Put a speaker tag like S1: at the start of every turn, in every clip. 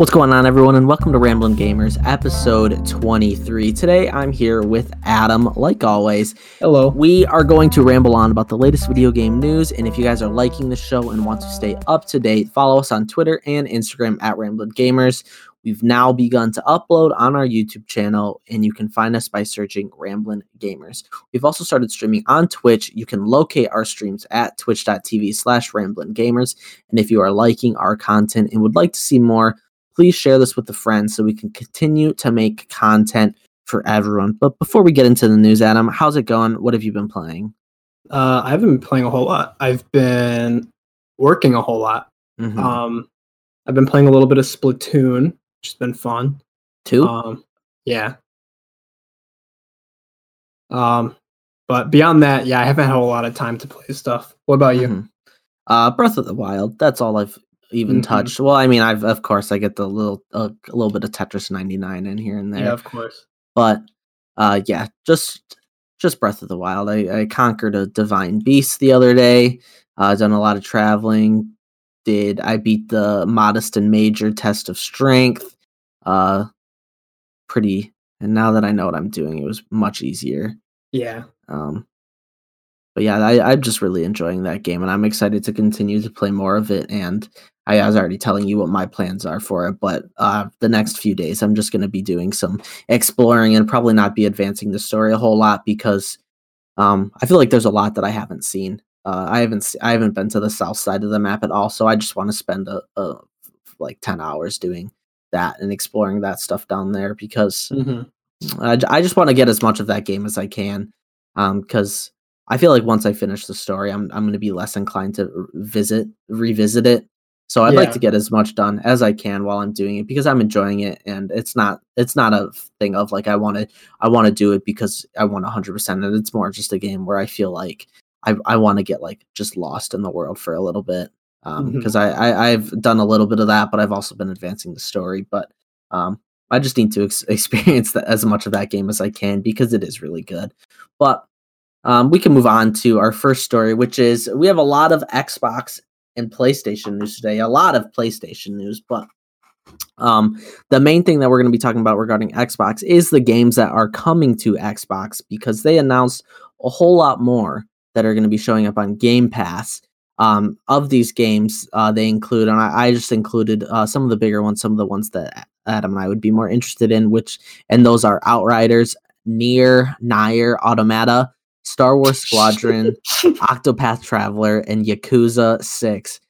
S1: What's going on, everyone, and welcome to Ramblin' Gamers, episode 23. Today, I'm here with Adam, like always.
S2: Hello.
S1: We are going to ramble on about the latest video game news, and if you guys are liking the show and want to stay up to date, follow us on Twitter and Instagram at Ramblin' Gamers. We've now begun to upload on our YouTube channel, and you can find us by searching Ramblin' Gamers. We've also started streaming on Twitch. You can locate our streams at twitch.tv slash Ramblin' Gamers. And if you are liking our content and would like to see more, please share this with a friend so we can continue to make content for everyone. But before we get into the news, Adam, how's it going? What have you been playing?
S2: Uh, I haven't been playing a whole lot. I've been working a whole lot.
S1: Mhm.
S2: Um, I've been playing a little bit of Splatoon, which has been fun.
S1: Two?
S2: Um, yeah. Um, but beyond that, yeah, I haven't had a lot of time to play stuff. What about you?
S1: Mhm. Uh, Breath of the Wild. That's all I've even
S2: Mhm.
S1: touched. Well, I mean, I've of course I get the little uh, a little bit of Tetris 99 in here and there.
S2: Yeah, of course.
S1: but uh yeah just just breath of the wild i, I conquered a divine beast the other day uh done a lot of traveling did i beat the modest and major test of strength uh pretty and now that i know what i'm doing it was much easier
S2: Yeah.
S1: um but yeah I, i'm just really enjoying that game and i'm excited to continue to play more of it and i was already telling you what my plans are for it but uh the next few days i'm just going to be doing some exploring and probably not be advancing the story a whole lot because um i feel like there's a lot that i haven't seen. Uh i haven't i haven't been to the south side of the map at all so i just want to spend a, a like 10 hours doing that and exploring that stuff down there because
S2: hmm
S1: I, j- I just want to get as much of that game as I can, um, because I feel like once I finish the story, I'm I'm going to be less inclined to visit revisit it. So I'd like to get as much done as I can while I'm doing it because I'm enjoying it, and it's not it's not a thing of like I want to I want to do it because I want 100 percent, and it's more just a game where I feel like I I want to get like just lost in the world for a little bit, um,
S2: Mhm.
S1: because I, I I've done a little bit of that, but I've also been advancing the story, but um I just need to ex- experience that as much of that game as I can because it is really good. But um, we can move on to our first story, which is we have a lot of Xbox and PlayStation news today. A lot of PlayStation news, but um, the main thing that we're going to be talking about regarding Xbox is the games that are coming to Xbox because they announced a whole lot more that are going to be showing up on Game Pass. Um, of these games, uh, they include, and I, I just included uh, some of the bigger ones, some of the ones that Adam and I would be more interested in, which, and those are Outriders, Near, Nier, Automata, Star Wars Squadron, Octopath Traveler, and Yakuza 6.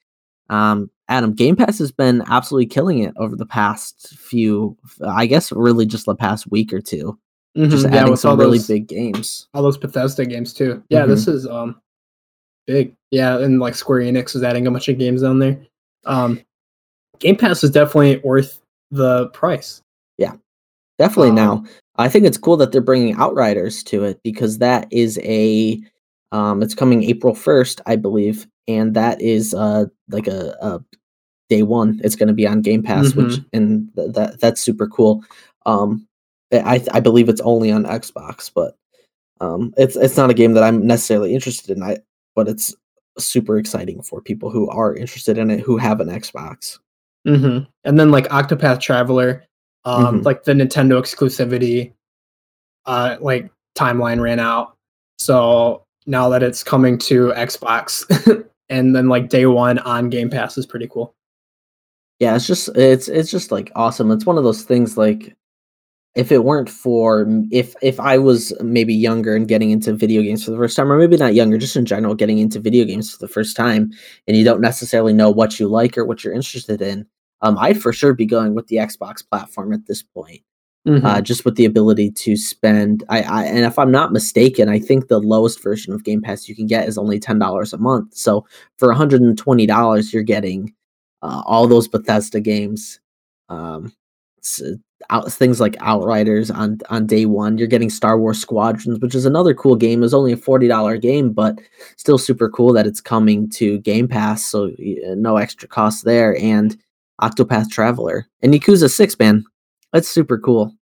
S1: Um, Adam, Game Pass has been absolutely killing it over the past few, I guess, really just the past week or two. Just
S2: Mhm, yeah,
S1: adding some really
S2: those,
S1: big games.
S2: all those Bethesda games too. Yeah,
S1: Mm-hmm.
S2: this is um big. Yeah, and like Square Enix is adding a bunch of games on there. Um, Game Pass is definitely worth the price.
S1: Yeah, definitely now. I think it's cool that they're bringing Outriders to it because that is a, um, it's coming April 1st, I believe. And that is uh like a, a day one. It's going to be on Game Pass, which, and th- that that's super cool. Um, I, I believe it's only on Xbox, but um, it's it's not a game that I'm necessarily interested in. I but it's super exciting for people who are interested in it who have an Xbox.
S2: hmm And then like Octopath Traveler, um,
S1: Mhm.
S2: like the Nintendo exclusivity, uh, like timeline ran out. So now that it's coming to Xbox, and then like day one on Game Pass is pretty cool.
S1: Yeah, it's just it's it's just like awesome. It's one of those things like if it weren't for if if I was maybe younger and getting into video games for the first time, or maybe not younger, just in general, getting into video games for the first time, and you don't necessarily know what you like or what you're interested in, um, I'd for sure be going with the Xbox platform at this point.
S2: Mhm.
S1: uh, just with the ability to spend. I, I and if I'm not mistaken, I think the lowest version of Game Pass you can get is only ten dollars a month. So for 120 dollars, you're getting uh, all those Bethesda games, um, out, things like Outriders on on day one. You're getting Star Wars Squadrons, which is another cool game. It's only a forty dollar game, but still super cool that it's coming to Game Pass. So no extra cost there, and Octopath Traveler and Yakuza Six, man. That's super cool.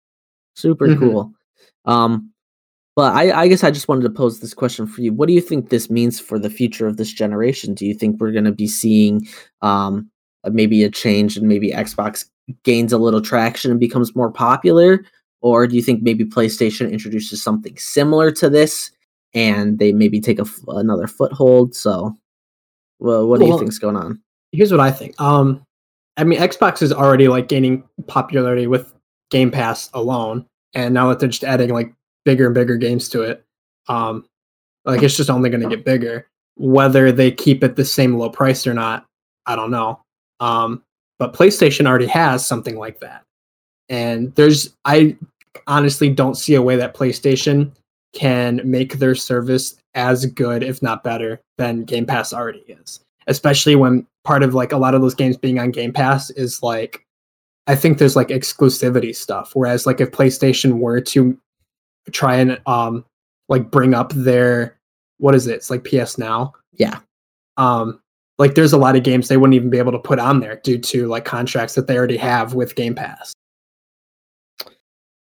S1: Super
S2: Mhm.
S1: cool. Um, but I, I guess I just wanted to pose this question for you. What do you think this means for the future of this generation? Do you think we're going to be seeing um, maybe a change and maybe Xbox gains a little traction and becomes more popular, or do you think maybe PlayStation introduces something similar to this and they maybe take a another foothold? So, well, what do you think's going on?
S2: here's what I think. Um, I mean, Xbox is already like gaining popularity with Game Pass alone, and now that they're just adding like bigger and bigger games to it, um, like it's just only going to get bigger. Whether they keep it the same low price or not, I don't know. Um, but PlayStation already has something like that, and there's I honestly don't see a way that PlayStation can make their service as good, if not better, than Game Pass already is especially when part of like a lot of those games being on Game Pass is like I think there's like exclusivity stuff. Whereas like if PlayStation were to try and um like bring up their what is it? It's like PS Now.
S1: Yeah.
S2: Um like there's a lot of games they wouldn't even be able to put on there due to like contracts that they already have with Game Pass.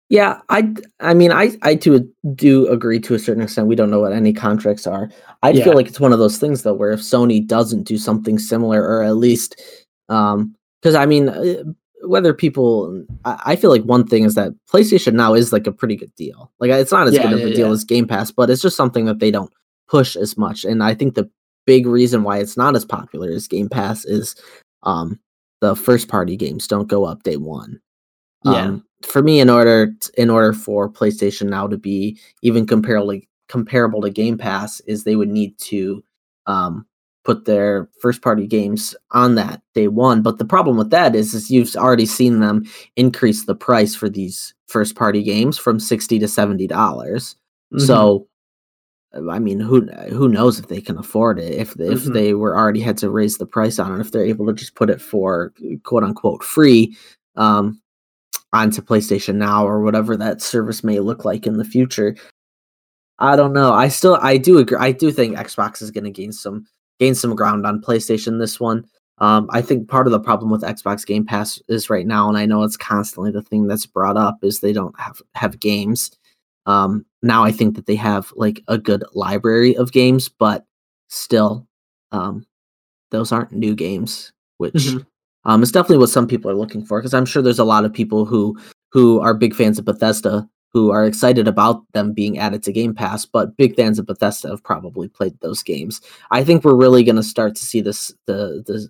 S1: Yeah, I I mean I I do do agree to a certain extent. We don't know what any contracts are. I
S2: Yeah.
S1: feel like it's one of those things though where if Sony doesn't do something similar or at least um cuz I mean uh, whether people I, I feel like one thing is that PlayStation now is like a pretty good deal. Like it's not as
S2: Yeah,
S1: good of
S2: yeah,
S1: a deal as Game Pass, but it's just something that they don't push as much. And I think the big reason why it's not as popular as Game Pass is um the first party games don't go up day 1
S2: Yeah.
S1: um, for me in order t- in order for PlayStation now to be even comparable comparable to Game Pass is they would need to um, put their first party games on that day one. But the problem with that is is you've already seen them increase the price for these first party games from sixty to seventy dollars.
S2: Mhm.
S1: So uh, I mean, who who knows if they can afford it? If if
S2: Mhm.
S1: they were already had to raise the price on it, if they're able to just put it for quote unquote free um, onto PlayStation Now or whatever that service may look like in the future. I don't know. I still I do agree. I do think Xbox is going to gain some gain some ground on PlayStation this one. Um, I think part of the problem with Xbox Game Pass is right now, and I know it's constantly the thing that's brought up is they don't have have games. Um, now I think that they have like a good library of games, but still, um, those aren't new games, which
S2: Mhm.
S1: um, is definitely what some people are looking for. Because I'm sure there's a lot of people who who are big fans of Bethesda who are excited about them being added to Game Pass, but big fans of Bethesda have probably played those games. I think we're really going to start to see this the the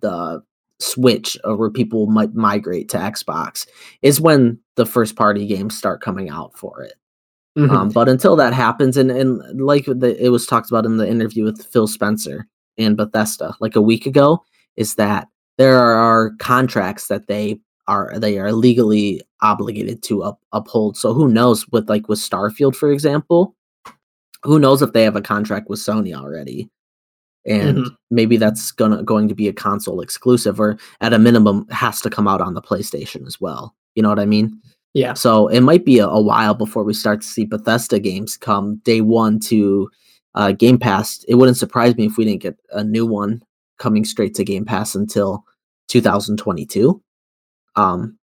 S1: the switch of where people might migrate to Xbox is when the first party games start coming out for it.
S2: Mhm.
S1: Um, but until that happens, and, and like the, it was talked about in the interview with Phil Spencer and Bethesda like a week ago, is that there are contracts that they are they are legally obligated to up, uphold. So who knows with like with Starfield, for example, who knows if they have a contract with Sony already, and
S2: Mhm.
S1: maybe that's gonna going to be a console exclusive, or at a minimum has to come out on the PlayStation as well. You know what I mean?
S2: yeah.
S1: So it might be a, a while before we start to see Bethesda games come day one to uh, Game Pass. It wouldn't surprise me if we didn't get a new one coming straight to Game Pass until 2022. Um,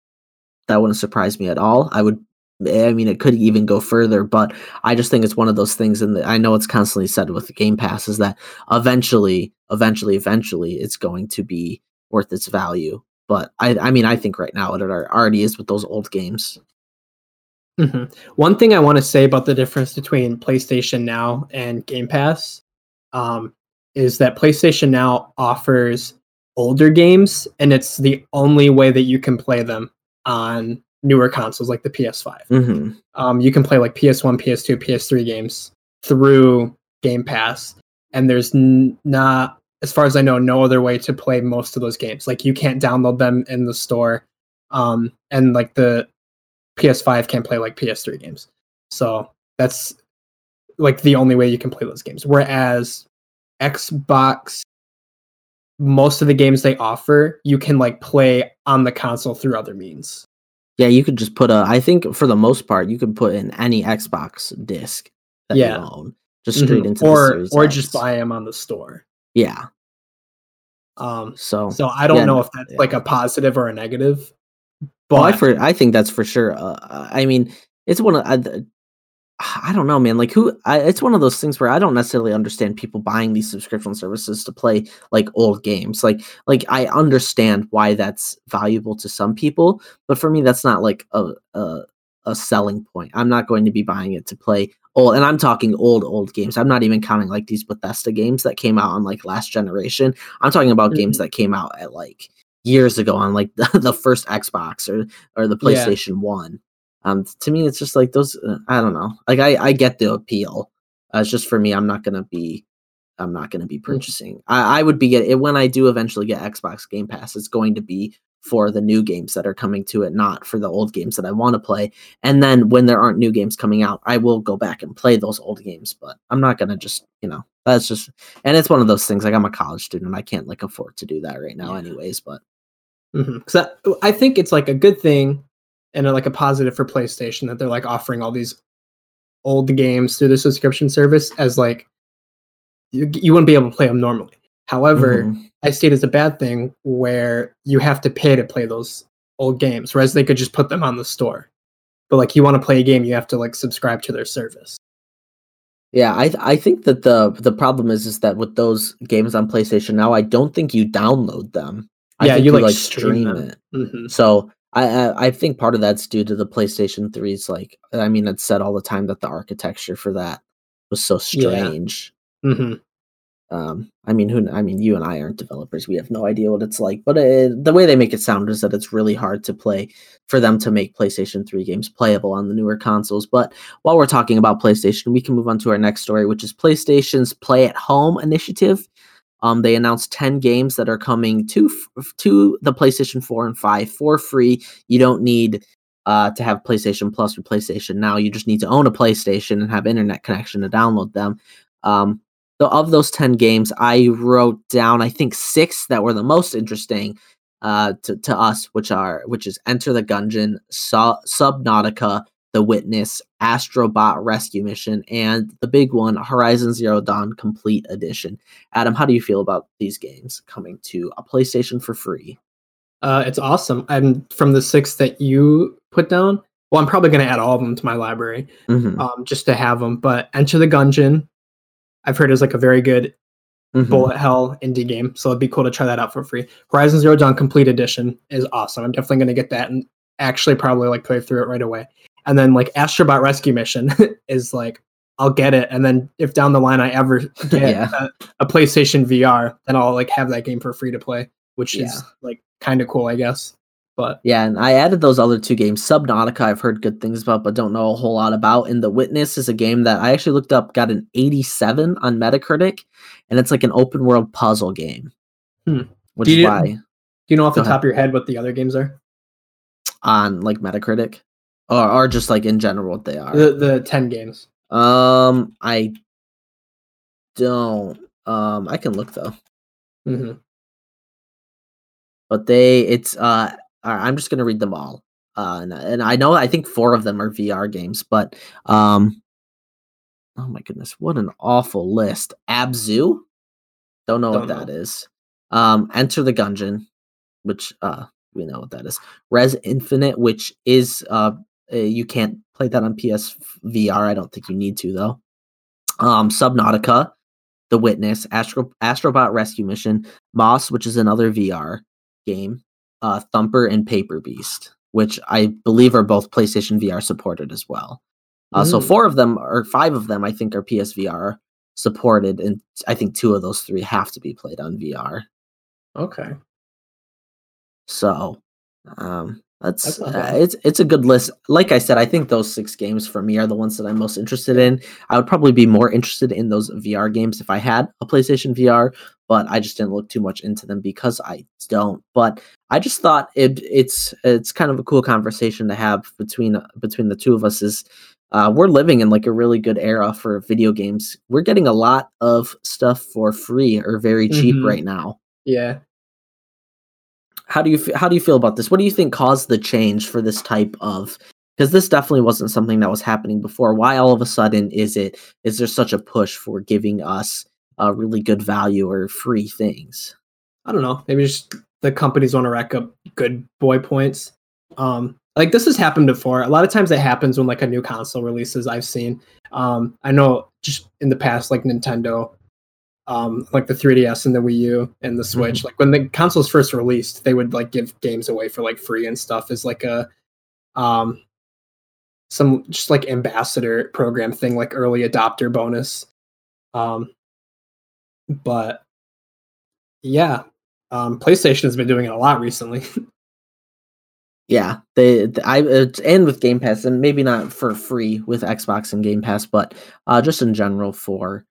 S1: that wouldn't surprise me at all. I would. I mean, it could even go further, but I just think it's one of those things, and I know it's constantly said with Game Pass is that eventually, eventually, eventually, it's going to be worth its value. But I, I mean, I think right now it already is with those old games.
S2: hmm One thing I want to say about the difference between PlayStation Now and Game Pass um, is that PlayStation Now offers older games, and it's the only way that you can play them on newer consoles like the PS5.
S1: hmm
S2: Um, you can play like PS1, PS2, PS3 games through Game Pass, and there's n- not, as far as I know, no other way to play most of those games. Like you can't download them in the store, um, and like the PS5 can't play like PS3 games. So that's like the only way you can play those games. Whereas Xbox, most of the games they offer, you can like play on the console through other means.
S1: Yeah, you could just put a. I think for the most part, you could put in any Xbox disc that
S2: Yeah.
S1: you own, just straight
S2: Mhm.
S1: into the
S2: or
S1: Series
S2: or
S1: X.
S2: just buy them on the store.
S1: Yeah.
S2: Um,
S1: So,
S2: so I don't
S1: Yeah,
S2: know if that's
S1: yeah.
S2: like a positive or a negative. But
S1: well, I for I think that's for sure. Uh, I mean, it's one of. I, I don't know, man. Like who? I, it's one of those things where I don't necessarily understand people buying these subscription services to play like old games. Like, like I understand why that's valuable to some people, but for me, that's not like a a, a selling point. I'm not going to be buying it to play old, and I'm talking old old games. I'm not even counting like these Bethesda games that came out on like last generation. I'm talking about mm-hmm. games that came out at like years ago on like the, the first Xbox or or the PlayStation yeah. One. Um, to me, it's just like those. Uh, I don't know. Like I, I get the appeal. Uh, it's just for me. I'm not gonna be. I'm not gonna be mm. purchasing. Mm-hmm. I, I would be get it when I do eventually get Xbox Game Pass. It's going to be for the new games that are coming to it, not for the old games that I want to play. And then when there aren't new games coming out, I will go back and play those old games. But I'm not gonna just, you know, that's just. And it's one of those things. Like I'm a college student, and I can't like afford to do that right now, yeah. anyways. But
S2: mm-hmm. I, I think it's like a good thing and a, like a positive for PlayStation that they're like offering all these old games through the subscription service as like you, you wouldn't be able to play them normally. However, mm-hmm. I see it as a bad thing where you have to pay to play those old games, whereas they could just put them on the store. But like you want to play a game, you have to like subscribe to their service.
S1: Yeah, I I think that the the problem is is that with those games on PlayStation now, I don't think you download them. I
S2: yeah, you,
S1: you
S2: like, like stream, stream
S1: it. Mm-hmm. So I, I think part of that's due to the PlayStation 3's like I mean it's said all the time that the architecture for that was so strange.
S2: Yeah. Mm-hmm.
S1: Um, I mean, who? I mean, you and I aren't developers. We have no idea what it's like. But it, uh, the way they make it sound is that it's really hard to play for them to make PlayStation 3 games playable on the newer consoles. But while we're talking about PlayStation, we can move on to our next story, which is PlayStation's Play at Home initiative. Um, they announced 10 games that are coming to to the PlayStation 4 and 5 for free. You don't need uh, to have PlayStation Plus or PlayStation Now. You just need to own a PlayStation and have internet connection to download them. Um, so of those 10 games, I wrote down I think six that were the most interesting uh, to, to us, which are which is Enter the Gungeon, Subnautica, The Witness, Astrobot Rescue Mission, and the big one, Horizon Zero Dawn Complete Edition. Adam, how do you feel about these games coming to a PlayStation for free?
S2: Uh, it's awesome. And from the six that you put down, well, I'm probably going to add all of them to my library mm-hmm. um, just to have them. But Enter the Gungeon, I've heard is like a very good mm-hmm. bullet hell indie game, so it'd be cool to try that out for free. Horizon Zero Dawn Complete Edition is awesome. I'm definitely going to get that and actually probably like play through it right away. And then like Astrobot Rescue Mission is like I'll get it, and then if down the line I ever get yeah. a, a, PlayStation VR, then I'll like have that game for free to play, which yeah. is like kind of cool, I guess. But
S1: yeah, and I added those other two games. Subnautica, I've heard good things about, but don't know a whole lot about. And The Witness is a game that I actually looked up, got an 87 on Metacritic, and it's like an open world puzzle game.
S2: Hmm.
S1: Which do
S2: you,
S1: is why. Do
S2: you know off the top ahead. of your head what the other games are?
S1: On like Metacritic? Or, or just like in general what they are.
S2: The the ten games.
S1: Um, I don't. Um, I can look though.
S2: Mm-hmm.
S1: But they, it's uh, I'm just gonna read them all. Uh, and, and I know I think four of them are VR games, but um, oh my goodness, what an awful list. Abzu, don't know don't what know. that is. Um, Enter the Gungeon, which uh we know what that is. Rez Infinite, which is uh uh, you can't play that on PS VR. I don't think you need to though. Um, Subnautica, The Witness, Astro Astrobot Rescue Mission, Moss, which is another VR game, uh, Thumper, and Paper Beast, which I believe are both PlayStation VR supported as well. Uh, mm. So four of them or five of them, I think, are PSVR supported, and I think two of those three have to be played on VR.
S2: Okay.
S1: So, um, that's uh, it's it's a good list. Like I said, I think those six games for me are the ones that I'm most interested in. I would probably be more interested in those VR games if I had a PlayStation VR, but I just didn't look too much into them because I don't. But I just thought it it's it's kind of a cool conversation to have between between the two of us. Is uh, we're living in like a really good era for video games. We're getting a lot of stuff for free or very cheap mm-hmm. right now.
S2: Yeah,
S1: how do you how do you feel about this? What do you think caused the change for this type of because this definitely wasn't something that was happening before. Why all of a sudden is it is there such a push for giving us a really good value or free things?
S2: I don't know. Maybe just the companies want to rack up good boy points. Um, like this has happened before. A lot of times it happens when like a new console releases. I've seen. Um, I know just in the past, like Nintendo, um, like the 3DS and the Wii U and the Switch.
S1: Mm-hmm.
S2: Like when the consoles first released, they would like give games away for like free and stuff as like a um some just like ambassador program thing, like early adopter bonus. Um, but yeah, um, PlayStation has been doing it a lot recently.
S1: Yeah, they, th- I it's, and with Game Pass, and maybe not for free with Xbox and Game Pass, but uh, just in general for,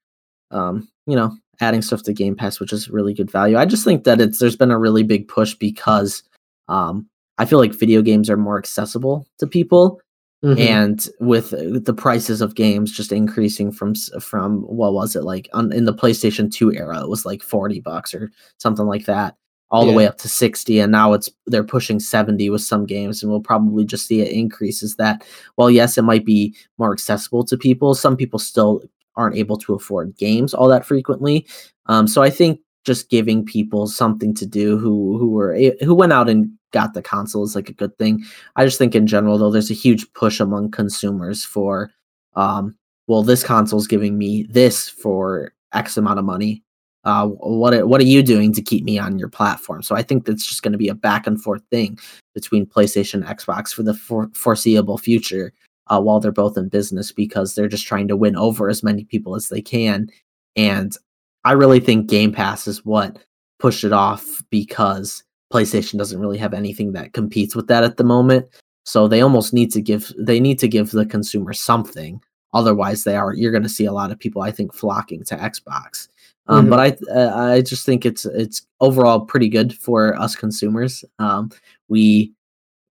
S1: um, you know, adding stuff to Game Pass, which is really good value. I just think that it's there's been a really big push because, um, I feel like video games are more accessible to people,
S2: Mhm.
S1: and with uh, the prices of games just increasing from from what was it like on, in the PlayStation 2 era, it was like 40 bucks or something like that all the way up to 60 and now it's they're pushing 70 with some games and we'll probably just see it increases that well yes it might be more accessible to people some people still aren't able to afford games all that frequently. Um, so i think just giving people something to do who who were who went out and got the console is like a good thing. I just think in general though there's a huge push among consumers for um well this console's giving me this for x amount of money. Uh, what are, what are you doing to keep me on your platform? So I think that's just going to be a back and forth thing between PlayStation and Xbox for the for- foreseeable future, uh, while they're both in business because they're just trying to win over as many people as they can. And I really think Game Pass is what pushed it off because PlayStation doesn't really have anything that competes with that at the moment. So they almost need to give they need to give the consumer something. Otherwise, they are you're going to see a lot of people I think flocking to Xbox. Um,
S2: Mhm.
S1: But I uh, I just think it's it's overall pretty good for us consumers. Um, we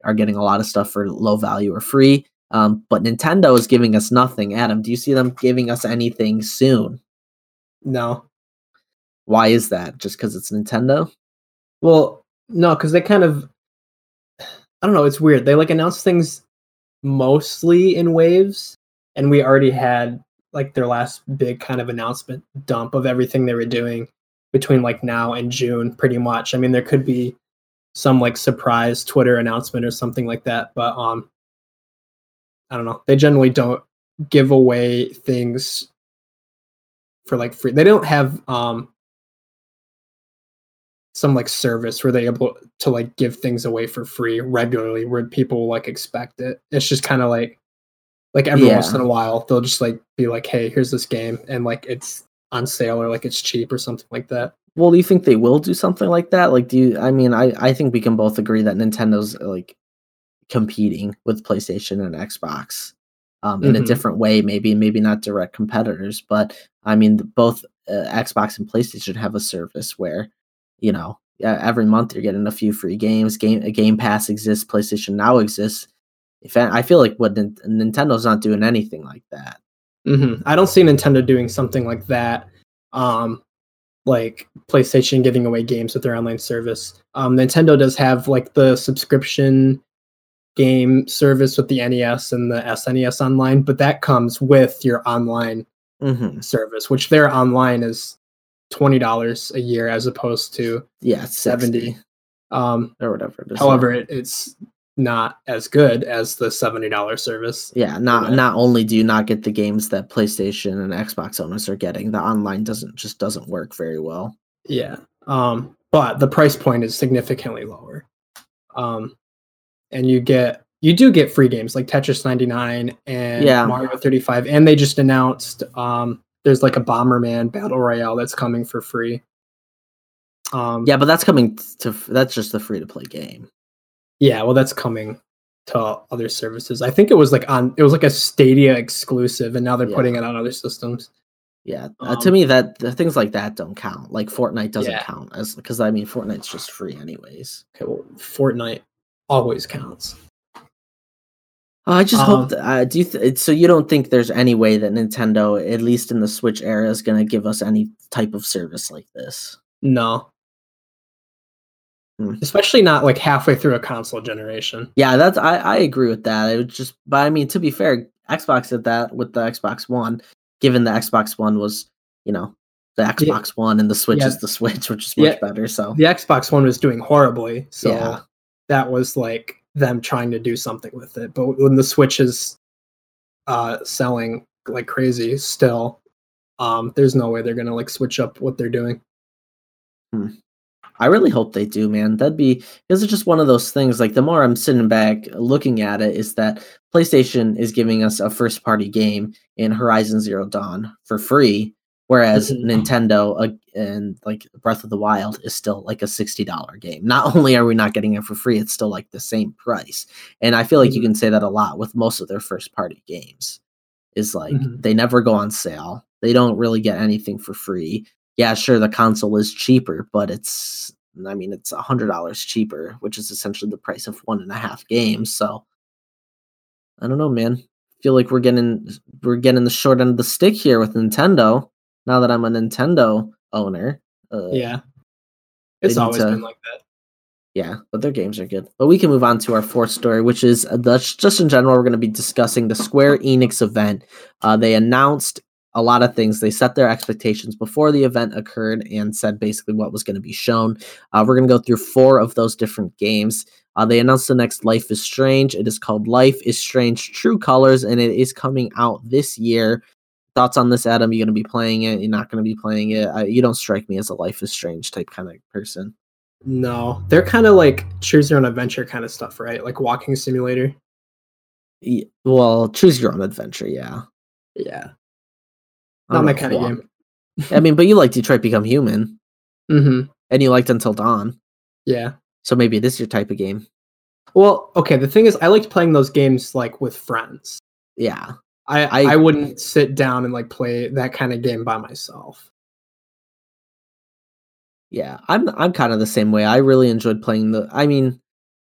S1: are getting a lot of stuff for low value or free. Um, but Nintendo is giving us nothing. Adam, do you see them giving us anything soon?
S2: no,
S1: Why is that? Just because it's Nintendo?
S2: well, no, because they kind of, I don't know. It's weird. They like announce things mostly in waves, and we already had like their last big kind of announcement dump of everything they were doing between like now and June, pretty much. I mean, there could be some like surprise Twitter announcement or something like that, but um, I don't know. They generally don't give away things for like free. They don't have um some like service where they're able to like give things away for free regularly where people like expect it. It's just kind of like like every once in a while they'll just like be like, "Hey, here's this game," and like it's on sale or like it's cheap or something like that.
S1: Well, do you think they will do something like that? Like, do you? I mean, I I think we can both agree that Nintendo's like competing with PlayStation and Xbox um, in a
S2: Mhm.
S1: different way, maybe maybe not direct competitors, but I mean, th- both uh, Xbox and PlayStation have a service where you know every month you're getting a few free games. Game Game Pass exists. PlayStation Now exists. If I feel like what Nintendo's not doing anything like that.
S2: hmm I don't see Nintendo doing something like that. Um, like PlayStation giving away games with their online service. Um, Nintendo does have like the subscription game service with the NES and the SNES online, but that comes with your online
S1: hmm
S2: service, which their online is twenty dollars a year as opposed to
S1: Yeah, it's
S2: 70.
S1: 70
S2: um,
S1: or whatever. It
S2: however, it, it's not as good as the seventy dollar service.
S1: Yeah, not not only do you not get the games that PlayStation and Xbox owners are getting, the online doesn't just doesn't work very well.
S2: Yeah. Um, but the price point is significantly lower. Um, and you get you do get free games like Tetris 99 and
S1: Yeah.
S2: Mario 35 and they just announced um there's like a Bomberman battle royale that's coming for free. Um
S1: Yeah, but that's coming to that's just the free to play game.
S2: yeah, well that's coming to other services. I think it was like on it was like a Stadia exclusive and now they're
S1: Yeah.
S2: putting it on other systems.
S1: Yeah, uh, to
S2: Um,
S1: me that the things like that don't count. Like Fortnite doesn't
S2: Yeah.
S1: count as because I mean Fortnite's just free anyways.
S2: Okay, well Fortnite always counts.
S1: I just
S2: Um,
S1: hope. That, uh, do you th- so? You don't think there's any way that Nintendo, at least in the Switch era, is going to give us any type of service like this?
S2: No.
S1: Hmm.
S2: Especially not like halfway through a console generation.
S1: Yeah, that's I, I agree with that. It would just but I mean to be fair, Xbox did that with the Xbox One, given the Xbox One was, you know, the Xbox One and the Switch
S2: Yeah.
S1: is the Switch, which is much
S2: Yeah.
S1: better. So
S2: The Xbox One was doing horribly, so
S1: Yeah.
S2: That was like them trying to do something with it. But when the Switch is uh, selling like crazy still, um, there's no way they're gonna like switch up what they're doing.
S1: I really hope they do, man. That'd be because it's just one of those things. Like the more I'm sitting back looking at it, is that PlayStation is giving us a first party game in Horizon Zero Dawn for free, whereas
S2: Mhm.
S1: Nintendo uh, and like Breath of the Wild is still like a sixty dollar game. Not only are we not getting it for free, it's still like the same price. And I feel like you
S2: Mhm.
S1: can say that a lot with most of their first party games. Is like
S2: Mhm.
S1: they never go on sale. They don't really get anything for free yeah, sure, the console is cheaper, but it's I mean it's a hundred dollars cheaper, which is essentially the price of one and a half games. So I don't know, man. feel like we're getting we're getting the short end of the stick here with Nintendo. Now that I'm a Nintendo owner, uh,
S2: Yeah, it's always
S1: to-
S2: been like that.
S1: yeah, but their games are good. But we can move on to our fourth story, which is uh, the, just in general, we're going to be discussing the Square Enix event. Uh, they announced a lot of things. They set their expectations before the event occurred and said basically what was going to be shown. Uh, we're going to go through four of those different games. Uh, they announced the next Life is Strange. It is called Life is Strange True Colors, and it is coming out this year. Thoughts on this, Adam? You're going to be playing it? You're not going to be playing it? Uh, you don't strike me as a Life is Strange type kind of person.
S2: No, they're kind of like choose your own adventure kind of stuff, right? Like walking simulator.
S1: Y- Well, choose your own adventure. Yeah,
S2: Yeah,
S1: I
S2: not my kind of
S1: walk-
S2: game.
S1: I mean, but you like Detroit Become Human,
S2: Mm-hmm.
S1: and you liked Until Dawn,
S2: Yeah.
S1: so maybe it is your type of game.
S2: Well, okay. The thing is, I liked playing those games like with friends.
S1: Yeah,
S2: I,
S1: I-
S2: I wouldn't sit down and like play that kind of game by myself.
S1: yeah. I'm I'm kind of the same way. I really enjoyed playing the. I mean,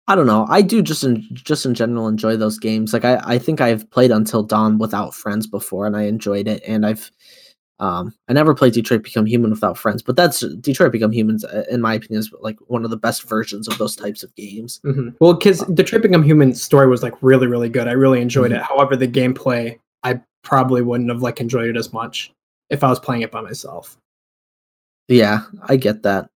S1: I don't know. I do just in just in general enjoy those games. Like I I think I've played Until Dawn without friends before, and I enjoyed it. And I've um I never played Detroit Become Human without friends, but that's Detroit Become Humans, uh, in my opinion, is like one of the best versions of those types of games.
S2: hmm Well, because Detroit Become Human story was like really, really good. I really enjoyed it. However, the gameplay, I probably wouldn't have like enjoyed it as much if I was playing it by myself.
S1: Yeah, I get that.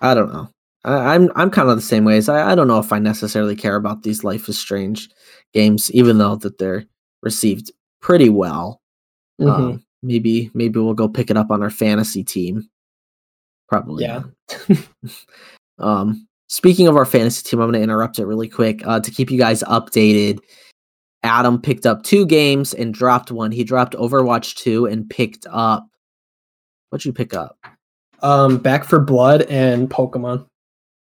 S1: I don't know. I, I'm I'm kind of the same ways. I, I don't know if I necessarily care about these Life is Strange games, even though that they're received pretty well.
S2: Mhm.
S1: Um, maybe maybe we'll go pick it up on our fantasy team. Probably.
S2: Yeah.
S1: um, speaking of our fantasy team, I'm going to interrupt it really quick uh, to keep you guys updated. Adam picked up two games and dropped one. He dropped Overwatch 2 and picked up. What'd you pick up?
S2: Um, Back 4 Blood and Pokemon.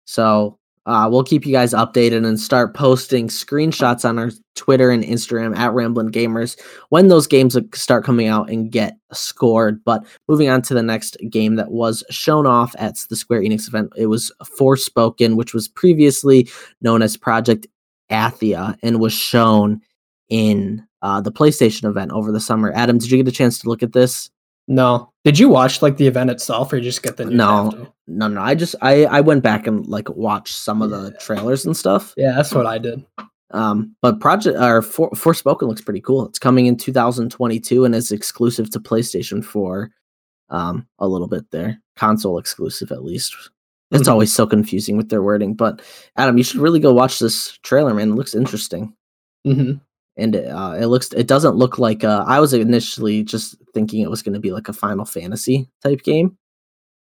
S1: So uh, we'll keep you guys updated and start posting screenshots on our Twitter and Instagram at Ramblin' Gamers when those games start coming out and get scored. But moving on to the next game that was shown off at the Square Enix event, it was Forspoken, which was previously known as Project Athia and was shown in uh, the PlayStation event over the summer. Adam, did you get a chance to look at this?
S2: No. Did you watch like the event itself or you just get the
S1: No. No, no. I just I I went back and like watched some of the trailers and stuff.
S2: Yeah, that's what I did.
S1: Um, but Project or For Forspoken looks pretty cool. It's coming in 2022 and it's exclusive to PlayStation 4. Um, a little bit there, console exclusive at least. It's
S2: Mhm.
S1: always so confusing with their wording. But Adam, you should really go watch this trailer, man. It looks interesting,
S2: hmm
S1: and it, uh, it looks. It doesn't look like. Uh, I was initially just thinking it was going to be like a Final Fantasy type game,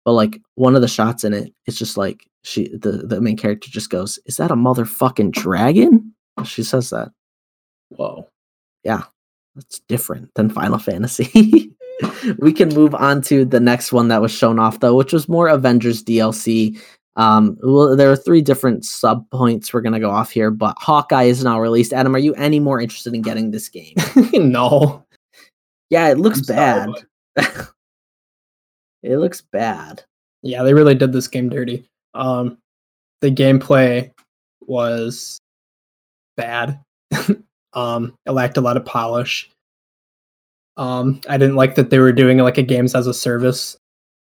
S1: but like one of the shots in it, it's just like she, the the main character, just goes, "Is that a motherfucking dragon?" She says that.
S2: Whoa.
S1: Yeah, that's different than Final Fantasy. we can move on to the next one that was shown off though, which was more Avengers DLC. Um, well, there are three different sub points we're gonna go off here, but Hawkeye is now released. Adam, are you any more interested in getting this game?
S2: no.
S1: yeah, it looks
S2: I'm
S1: bad. it looks bad.
S2: Yeah, they really did this game dirty. Um, the gameplay was bad. um, it lacked a lot of polish. Um, I didn't like that they were doing like a games as a service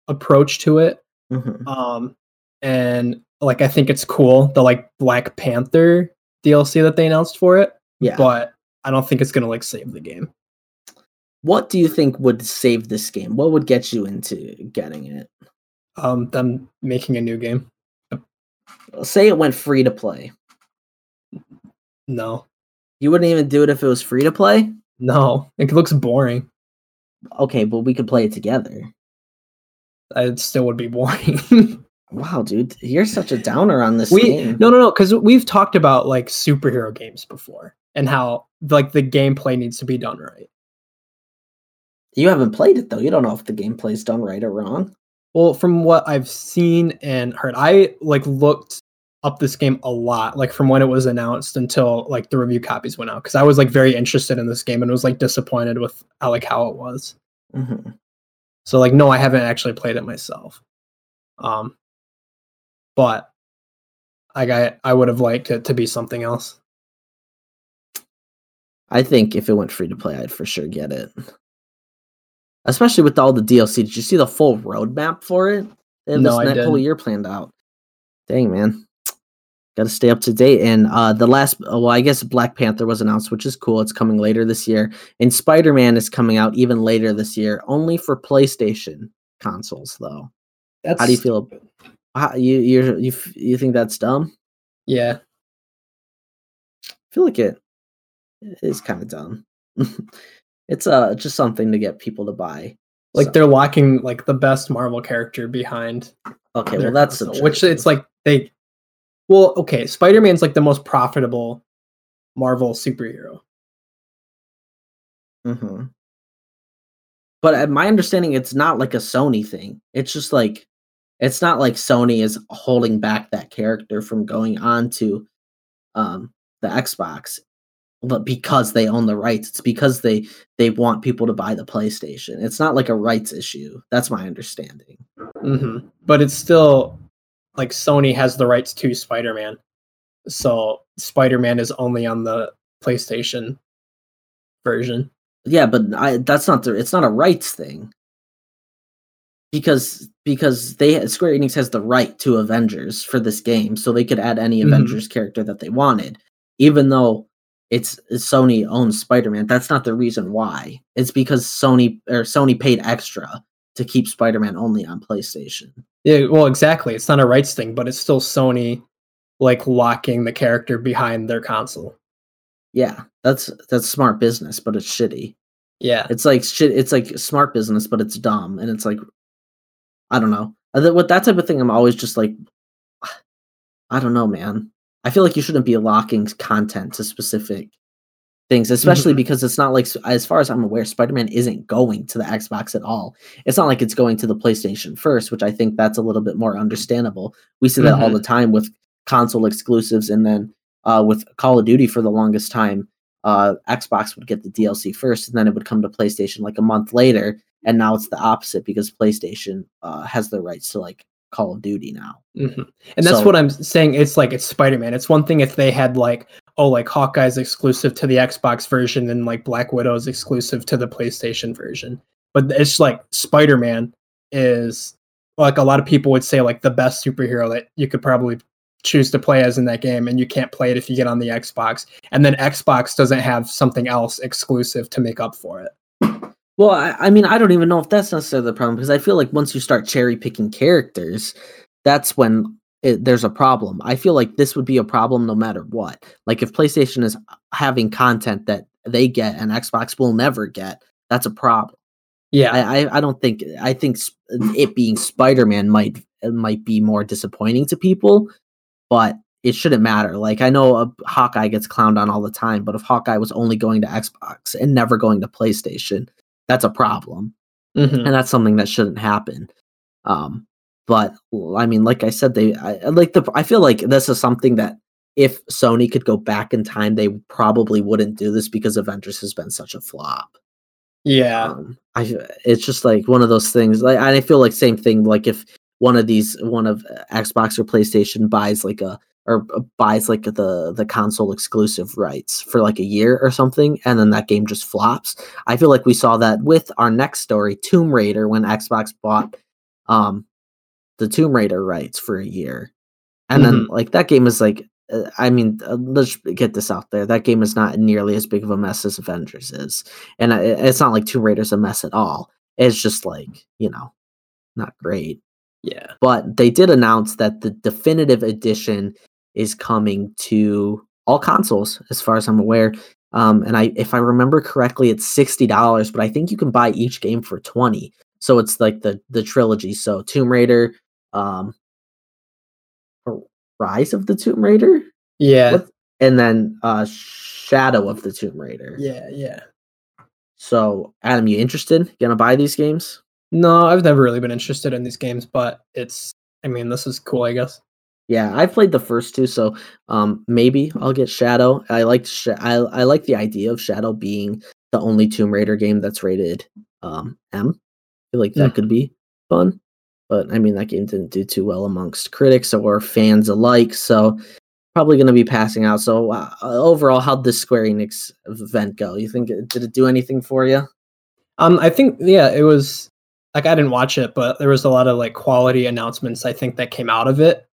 S2: approach to it.
S1: Mhm.
S2: Um, and like I think it's cool the like Black Panther DLC that they announced for it,
S1: Yeah.
S2: but I don't think it's gonna like save the game.
S1: what do you think would save this game? What would get you into getting it?
S2: Um, them making a new game.
S1: Say it went free to play.
S2: No,
S1: You wouldn't even do it if it was free to play?
S2: no, it looks boring.
S1: Okay, but we could play it together.
S2: It still would be boring.
S1: Wow, dude, you're such a downer on this
S2: we
S1: game.
S2: no no no because we've talked about like superhero games before and how like the gameplay needs to be done right.
S1: You haven't played it though. You don't know if the gameplay's done right or wrong.
S2: Well, from what I've seen and heard, I like looked up this game a lot, like from when it was announced until like the review copies went out, because I was like very interested in this game and was like disappointed with how like how it was.
S1: hmm
S2: So like no, I haven't actually played it myself. Um, but like I I would have liked it to be something else.
S1: I think if it went free to play, I'd for sure get it. Especially with all the DLC. Did you see the full roadmap for it? They have
S2: No,
S1: this that whole year planned out. Dang man, got to stay up to date. And uh, the last, uh, well, I guess Black Panther was announced, which is cool. It's coming later this year, and Spider Man is coming out even later this year, only for PlayStation consoles though.
S2: That's
S1: How do you feel? You you you you think that's dumb?
S2: Yeah,
S1: I feel like it is kind of dumb. it's uh just something to get people to buy.
S2: like
S1: So-
S2: they're locking like the best Marvel character behind
S1: okay, well that's
S2: console, which it's like they. Well, okay, Spider Man's like the most profitable Marvel superhero.
S1: Mhm. But uh, my understanding, it's not like a Sony thing. It's just like it's not like Sony is holding back that character from going on to um, the Xbox, but because they own the rights, it's because they they want people to buy the PlayStation. It's not like a rights issue. That's my understanding.
S2: hmm But it's still like Sony has the rights to Spider Man, so Spider Man is only on the PlayStation version.
S1: Yeah, but I, that's not the. It's not a rights thing. Because because they Square Enix has the right to Avengers for this game, so they could add any
S2: Mhm.
S1: Avengers character that they wanted, even though it's it's Sony owns Spider Man. That's not the reason why. It's because Sony or Sony paid extra to keep Spider Man only on PlayStation.
S2: Yeah, well, exactly. It's not a rights thing, but it's still Sony like locking the character behind their console.
S1: Yeah, that's that's smart business, but it's shitty.
S2: Yeah,
S1: It's like shit. It's like smart business, but it's dumb, and it's like, I don't know. Uh, With that type of thing, I'm always just like, I don't know, man. I feel like you shouldn't be locking content to specific things, especially
S2: Mhm.
S1: because it's not like, as far as I'm aware, Spider-Man isn't going to the Xbox at all. It's not like it's going to the PlayStation first, which I think that's a little bit more understandable. We see that all
S2: Mhm.
S1: the time with console exclusives, and then uh, with Call of Duty for the longest time, uh, Xbox would get the DLC first, and then it would come to PlayStation like a month later. And now it's the opposite because PlayStation uh, has the rights to like Call of Duty now.
S2: hmm and that's
S1: So-
S2: what I'm saying. It's like it's Spider Man. It's one thing if they had like oh like Hawkeye's exclusive to the Xbox version and like Black Widow's exclusive to the PlayStation version, but it's like Spider Man is like a lot of people would say like the best superhero that you could probably choose to play as in that game and you can't play it if you get on the Xbox and then Xbox doesn't have something else exclusive to make up for it.
S1: Well, I, I mean, I don't even know if that's necessarily the problem because I feel like once you start cherry picking characters, that's when it, there's a problem. I feel like this would be a problem no matter what. Like if PlayStation is having content that they get and Xbox will never get, that's a problem.
S2: Yeah.
S1: I, I, I don't think I think it being Spider Man might might be more disappointing to people, but it shouldn't matter. Like I know a Hawkeye gets clowned on all the time, but if Hawkeye was only going to Xbox and never going to PlayStation, that's a problem,
S2: Mhm.
S1: and that's something that shouldn't happen. Um, but I mean, like I said, they I, I like the I feel like this is something that if Sony could go back in time, they probably wouldn't do this because Avengers has been such a flop
S2: Yeah.
S1: um, I it's just like one of those things. Like I feel like same thing. Like if one of these, one of uh, Xbox or PlayStation buys like a or uh, buys like the the console exclusive rights for like a year or something, and then that game just flops. I feel like we saw that with our next story, Tomb Raider, when Xbox bought um the Tomb Raider rights for a year, and then like that game is like. uh, I mean, uh, let's get this out there. That game is not nearly as big of a mess as Avengers is and I- it's not like Tomb Raider's a mess at all. It's just like you know, not great.
S2: Yeah.
S1: But they did announce that the definitive edition is coming to all consoles, as far as I'm aware. Um, and I, if I remember correctly, it's sixty dollars, but I think you can buy each game for twenty. So it's like the the trilogy. So Tomb Raider, um, Rise of the Tomb Raider,
S2: Yeah.
S1: And then uh, Shadow of the Tomb Raider.
S2: Yeah, yeah.
S1: So Adam, you interested? Gonna buy these games?
S2: No, I've never really been interested in these games, but it's I mean, this is cool, I guess.
S1: Yeah, I played the first two, so um, maybe I'll get Shadow. I liked Sh- I I like the idea of Shadow being the only Tomb Raider game that's rated um, M. I feel like that
S2: Mm.
S1: could be fun, but I mean that game didn't do too well amongst critics or fans alike, so probably going to be passing out. So uh, overall, how'd this Square Enix event go? You think it, did it do anything for you?
S2: Um, I think yeah, it was like I didn't watch it, but there was a lot of like quality announcements I think that came out of it.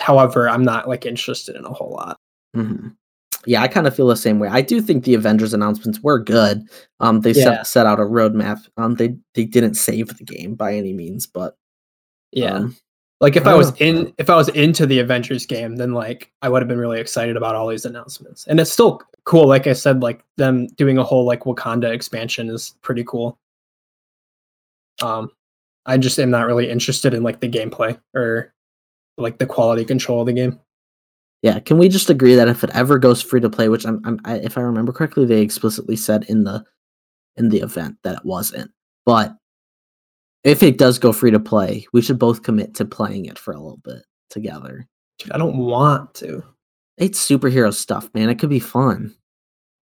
S2: However, I'm not like interested in a whole lot.
S1: hmm Yeah, I kind of feel the same way. I do think the Avengers announcements were good. Um, they
S2: Yeah.
S1: set set out a roadmap. Um, they they didn't save the game by any means, but
S2: Yeah.
S1: um,
S2: like if
S1: I
S2: I was
S1: know.
S2: in if I was into the Avengers game, then like I would have been really excited about all these announcements. And it's still cool, like I said, like them doing a whole like Wakanda expansion is pretty cool. Um I just am not really interested in like the gameplay or like the quality control of the game.
S1: yeah, can we just agree that if it ever goes free to play, which I'm, I'm I, if I remember correctly, they explicitly said in the in the event that it wasn't, but if it does go free to play, we should both commit to playing it for a little bit together.
S2: Dude, I don't want to.
S1: It's superhero stuff, man. It could be fun.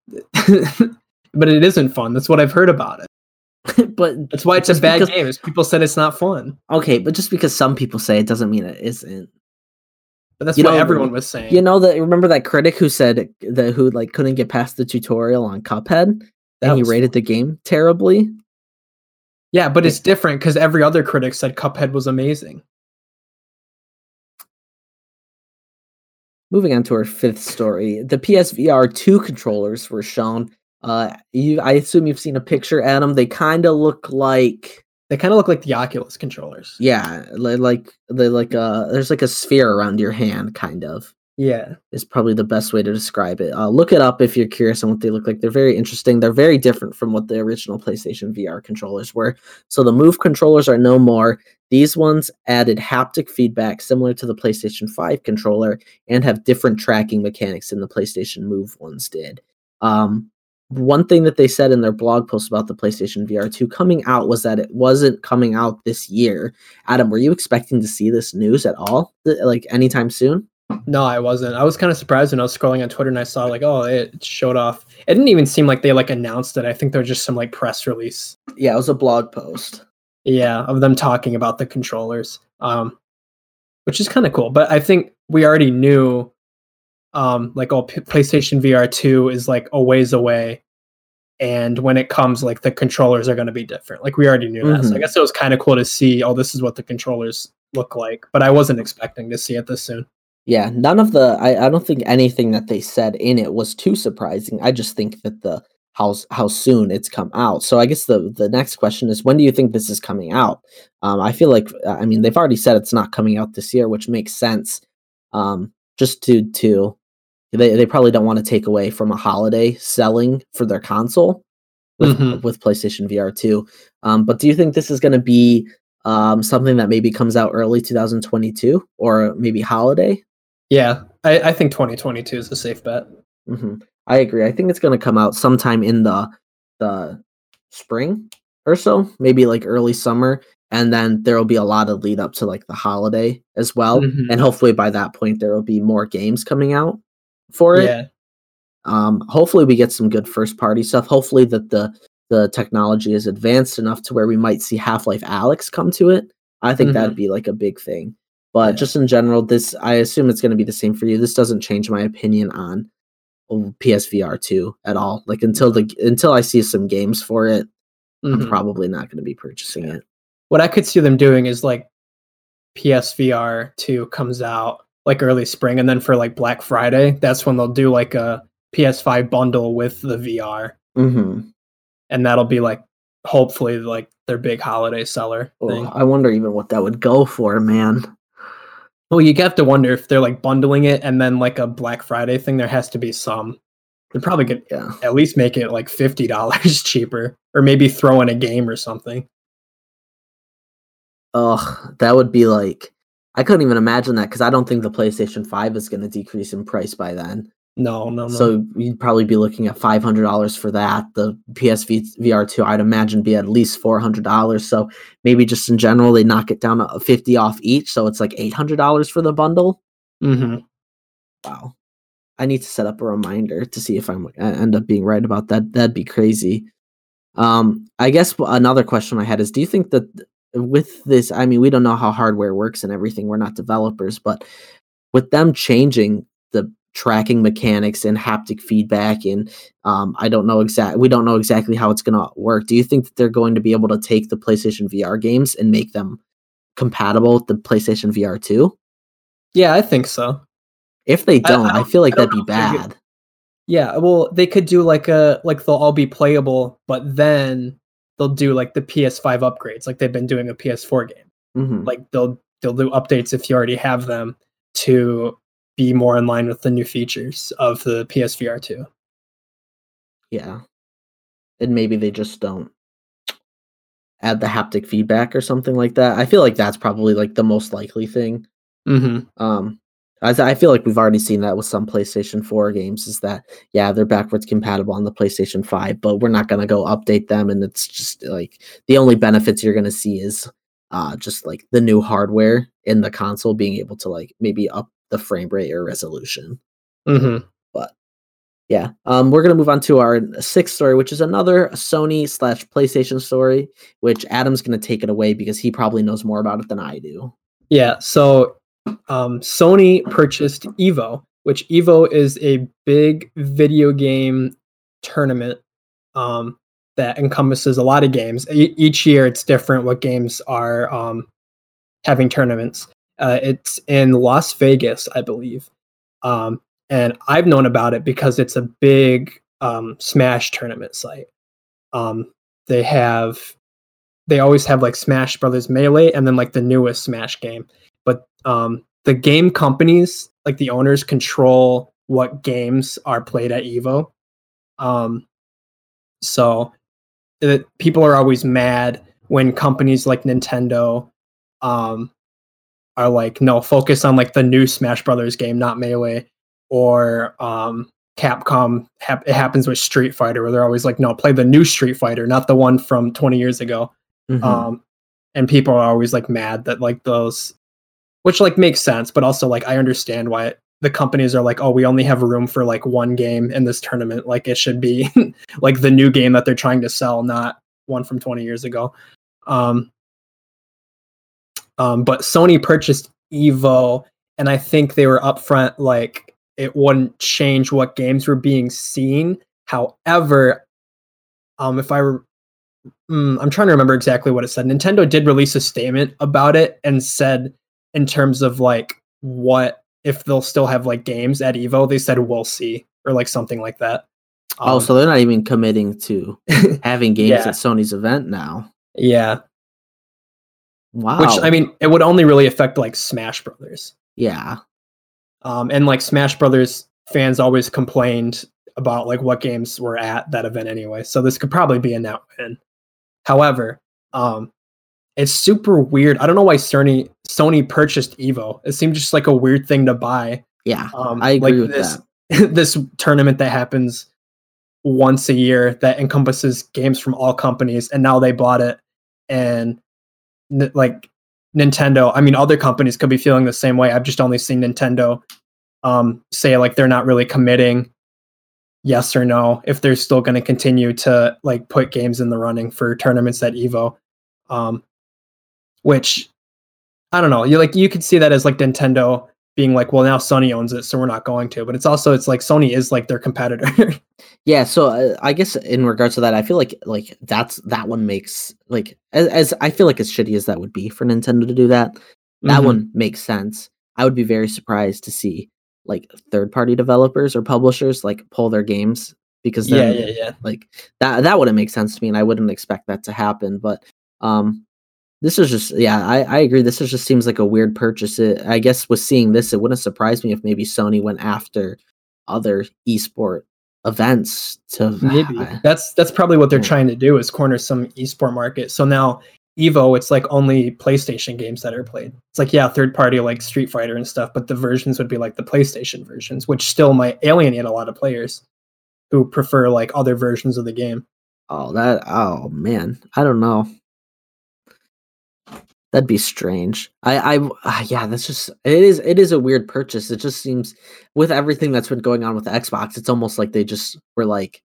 S2: but it isn't fun. That's what I've heard about it.
S1: but
S2: That's why it's a bad
S1: because-
S2: game. Is people said it's not fun.
S1: okay, but just because some people say it doesn't mean it isn't.
S2: But that's
S1: You
S2: what
S1: know,
S2: everyone was saying.
S1: You know that remember that critic who said that who like couldn't get past the tutorial on Cuphead
S2: That
S1: and he rated the game terribly.
S2: Yeah, but it's different because every other critic said Cuphead was amazing.
S1: Moving on to our fifth story, the PSVR two controllers were shown. Uh, you, I assume you've seen a picture, Adam. They kind of look like,
S2: They kind of look like the Oculus controllers.
S1: yeah, like they like uh, there's like a sphere around your hand, kind of.
S2: Yeah.
S1: is probably the best way to describe it. Uh, look it up if you're curious on what they look like. They're very interesting. They're very different from what the original PlayStation VR controllers were. So the Move controllers are no more. These ones added haptic feedback similar to the PlayStation 5 controller and have different tracking mechanics than the PlayStation Move ones did. Um, one thing that they said in their blog post about the PlayStation VR 2 coming out was that it wasn't coming out this year. Adam, were you expecting to see this news at all? Like anytime soon?
S2: No, I wasn't. I was kind of surprised when I was scrolling on Twitter and I saw like, oh, it showed off. It didn't even seem like they like announced it. I think there was just some like press release.
S1: Yeah, it was a blog post.
S2: Yeah, of them talking about the controllers. Um, which is kind of cool. But I think we already knew, um, like, oh, P- PlayStation VR two is like a ways away, and when it comes, like the controllers are going to be different. Like we already knew that. So I
S1: Mhm.
S2: guess it was kind of cool to see. Oh, this is what the controllers look like. But I wasn't expecting to see it this soon.
S1: Yeah, none of the I, I don't think anything that they said in it was too surprising. I just think that the how how soon it's come out. So I guess the the next question is when do you think this is coming out? Um, I feel like uh, I mean they've already said it's not coming out this year, which makes sense. Um, just to to they they probably don't want to take away from a holiday selling for their console with
S2: Mhm.
S1: with PlayStation VR two. Um, but do you think this is going to be um, something that maybe comes out early 2022 or maybe holiday?
S2: Yeah, I, I think 2022 is a safe bet.
S1: hmm I agree. I think it's going to come out sometime in the the spring or so, maybe like early summer, and then there will be a lot of lead up to like the holiday as well.
S2: Mhm.
S1: And hopefully by that point there will be more games coming out for it.
S2: Yeah,
S1: Um, hopefully we get some good first party stuff. Hopefully that the the technology is advanced enough to where we might see Half Life Alyx come to it. I think that'd be like a big thing. But
S2: Yeah.
S1: just in general, this I assume it's going to be the same for you. This doesn't change my opinion on oh, PSVR two at all. Like until the until I see some games for it, I'm
S2: Mhm.
S1: probably not going to be purchasing it.
S2: what I could see them doing is like PSVR 2 comes out like early spring, and then for like Black Friday, that's when they'll do like a PS5 bundle with the VR,
S1: hmm
S2: and that'll be like hopefully like their big holiday seller
S1: Oh,
S2: thing.
S1: I wonder even what that would go for, man.
S2: Well, you have to wonder if they're like bundling it and then like a Black Friday thing. There has to be some. They'd probably get
S1: Yeah.
S2: at least make it like fifty dollars cheaper, or maybe throw in a game or something.
S1: Ugh, that would be like I couldn't even imagine that because I don't think the PlayStation 5 is going to decrease in price by then.
S2: No, no, no.
S1: So you'd probably be looking at five hundred dollars for that. The PSV VR two, I'd imagine, be at least four hundred dollars. So maybe just in general, they knock it down to fifty off each, so it's like eight hundred dollars for the bundle.
S2: Mm-hmm.
S1: Wow, I need to set up a reminder to see if I'm I end up being right about that. That'd be crazy. Um, I guess another question I had is: Do you think that th- with this, I mean, we don't know how hardware works and everything. We're not developers, but with them changing the tracking mechanics and haptic feedback, and um, I don't know exactly, we don't know exactly how it's going to work. Do you think that they're going to be able to take the PlayStation VR games and make them compatible with the PlayStation VR two?
S2: Yeah, I think so.
S1: If they
S2: I- I
S1: don't, I,
S2: don't-
S1: feel like
S2: I
S1: that'd be
S2: know if they're good-
S1: bad.
S2: Yeah, well, they could do like a like they'll all be playable, but then they'll do like the PS5 upgrades, like they've been doing a PS4 game.
S1: Mhm.
S2: Like they'll they'll do updates if you already have them to be more in line with the new features of the PSVR 2.
S1: Yeah. And maybe they just don't add the haptic feedback or something like that. I feel like that's probably like the most likely thing.
S2: Mm-hmm.
S1: Um I, I feel like we've already seen that with some PlayStation 4 games is that yeah, they're backwards compatible on the PlayStation 5, but we're not going to go update them and it's just like the only benefits you're going to see is uh just like the new hardware in the console being able to like maybe up the frame rate or resolution.
S2: Mm-hmm.
S1: But yeah. Um, we're gonna move on to our sixth story, which is another Sony slash PlayStation story, which Adam's gonna take it away because he probably knows more about it than I do.
S2: Yeah, so um, Sony purchased Evo, which Evo is a big video game tournament um, that encompasses a lot of games. E- each year, it's different what games are um, having tournaments. Uh, it's in Las Vegas, I believe, um, and I've known about it because it's a big um, Smash tournament site. Um, they have, they always have like Smash Brothers Melee, and then like the newest Smash game but um, the game companies, like the owners, control what games are played at Evo. Um, so it, people are always mad when companies like Nintendo um, are like, no, focus on like the new Smash Brothers game, not Melee, or um, Capcom. Hap- it happens with Street Fighter, where they're always like, no, play the new Street Fighter, not the one from 20 years ago
S1: Mhm.
S2: um and people are always like mad that like those which like makes sense but also like i understand why the companies are like oh we only have room for like one game in this tournament. Like it should be like the new game that they're trying to sell not one from 20 years ago. Um um but sony purchased evo and i think they were upfront like it wouldn't change what games were being seen. However um if i were Mm, I'm trying to remember exactly what it said. Nintendo did release a statement about it and said, in terms of like what if they'll still have like games at Evo, they said we'll see or like something like that.
S1: oh,
S2: Um,
S1: so they're not even committing to having games
S2: Yeah.
S1: at Sony's event now.
S2: yeah,
S1: Wow.
S2: which I mean, it would only really affect like Smash Brothers.
S1: yeah.
S2: Um, and like Smash Brothers fans always complained about like what games were at that event anyway. So this could probably be a net win. However, um, it's super weird. I don't know why Sony Sony purchased Evo. It seemed just like a weird thing to buy.
S1: Yeah.
S2: Um,
S1: I agree
S2: like
S1: with
S2: this this tournament that happens once a year that encompasses games from all companies, and now they bought it, and like Nintendo. I mean, other companies could be feeling the same way. I've just only seen Nintendo um, say like they're not really committing yes or no if they're still going to continue to like put games in the running for tournaments at Evo, um, which I don't know. You like you could see that as like Nintendo being like, well, now Sony owns it, so we're not going to. But it's also it's like Sony is like their competitor.
S1: Yeah, so uh, I guess in regards to that, I feel like like that's that one makes like as, as I feel like as shitty as that would be for Nintendo to do that, that
S2: Mhm.
S1: one makes sense. I would be very surprised to see like third party developers or publishers like pull their games because
S2: yeah, yeah, yeah.
S1: like that that wouldn't make sense to me and I wouldn't expect that to happen. But um this is just yeah I, I agree this is just seems like a weird purchase it, i guess with seeing this it wouldn't surprise me if maybe sony went after other esport events to
S2: Maybe that's that's probably what they're
S1: Yeah.
S2: trying to do is corner some esport market. So now Evo, it's like only PlayStation games that are played. It's like yeah, third party like Street Fighter and stuff, but the versions would be like the PlayStation versions, which still might alienate a lot of players who prefer like other versions of the game.
S1: oh that oh man i don't know that'd be strange. I i ah, yeah that's just it is it is a weird purchase. It just seems with everything that's been going on with the xbox it's almost like they just were like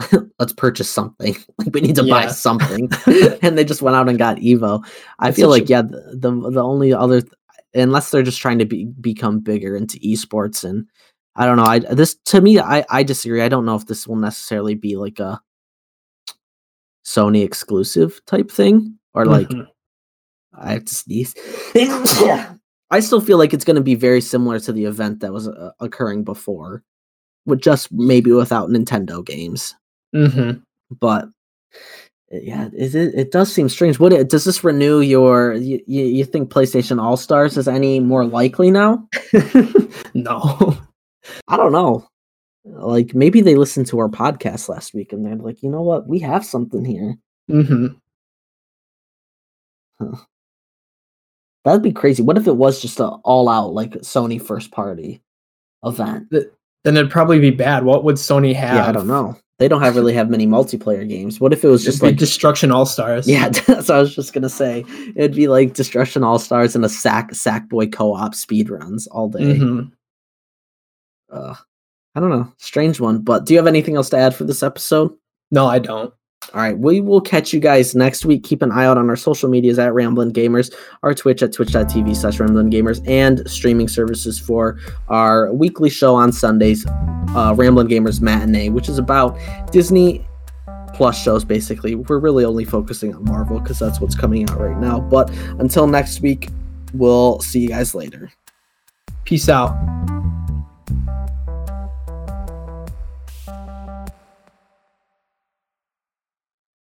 S1: let's purchase something. Like we need to buy something. And they just went out and got evo. I
S2: It's
S1: feel like
S2: a-
S1: yeah the, the the only other th- unless they're just trying to be, become bigger into esports and i don't know i this to me i i disagree. I don't know if this will necessarily be like a sony exclusive type thing or like
S2: Mhm.
S1: I have to sneeze i still feel like it's going to be very similar to the event that was uh, occurring before with just maybe without nintendo games
S2: Mhm.
S1: but yeah, is it? It does seem strange. What it, does this renew your? You, you, you think PlayStation All Stars is any more likely now?
S2: no.
S1: I don't know. Like maybe they listened to our podcast last week and they're like, you know what, we have something here.
S2: hmm
S1: That'd be crazy. What if it was just a all out like Sony first party event?
S2: Then it'd probably be bad. What would Sony have?
S1: Yeah, I don't know. They don't have really have many multiplayer games. What if it was
S2: Just
S1: like
S2: Destruction All Stars.
S1: Yeah, so I was just gonna say it'd be like Destruction All Stars and a Sack Sackboy co-op speed runs all day.
S2: Mhm.
S1: Uh, I don't know, strange one. But do you have anything else to add for this episode?
S2: No, I don't.
S1: All right, we will catch you guys next week. Keep an eye out on our social medias at Ramblin' Gamers, our Twitch at twitch.tv slash Ramblin' Gamers, and streaming services for our weekly show on Sundays, uh, Ramblin' Gamers Matinee, which is about Disney plus shows basically. We're really only focusing on Marvel because that's what's coming out right now. But until next week, we'll see you guys later.
S2: Peace out.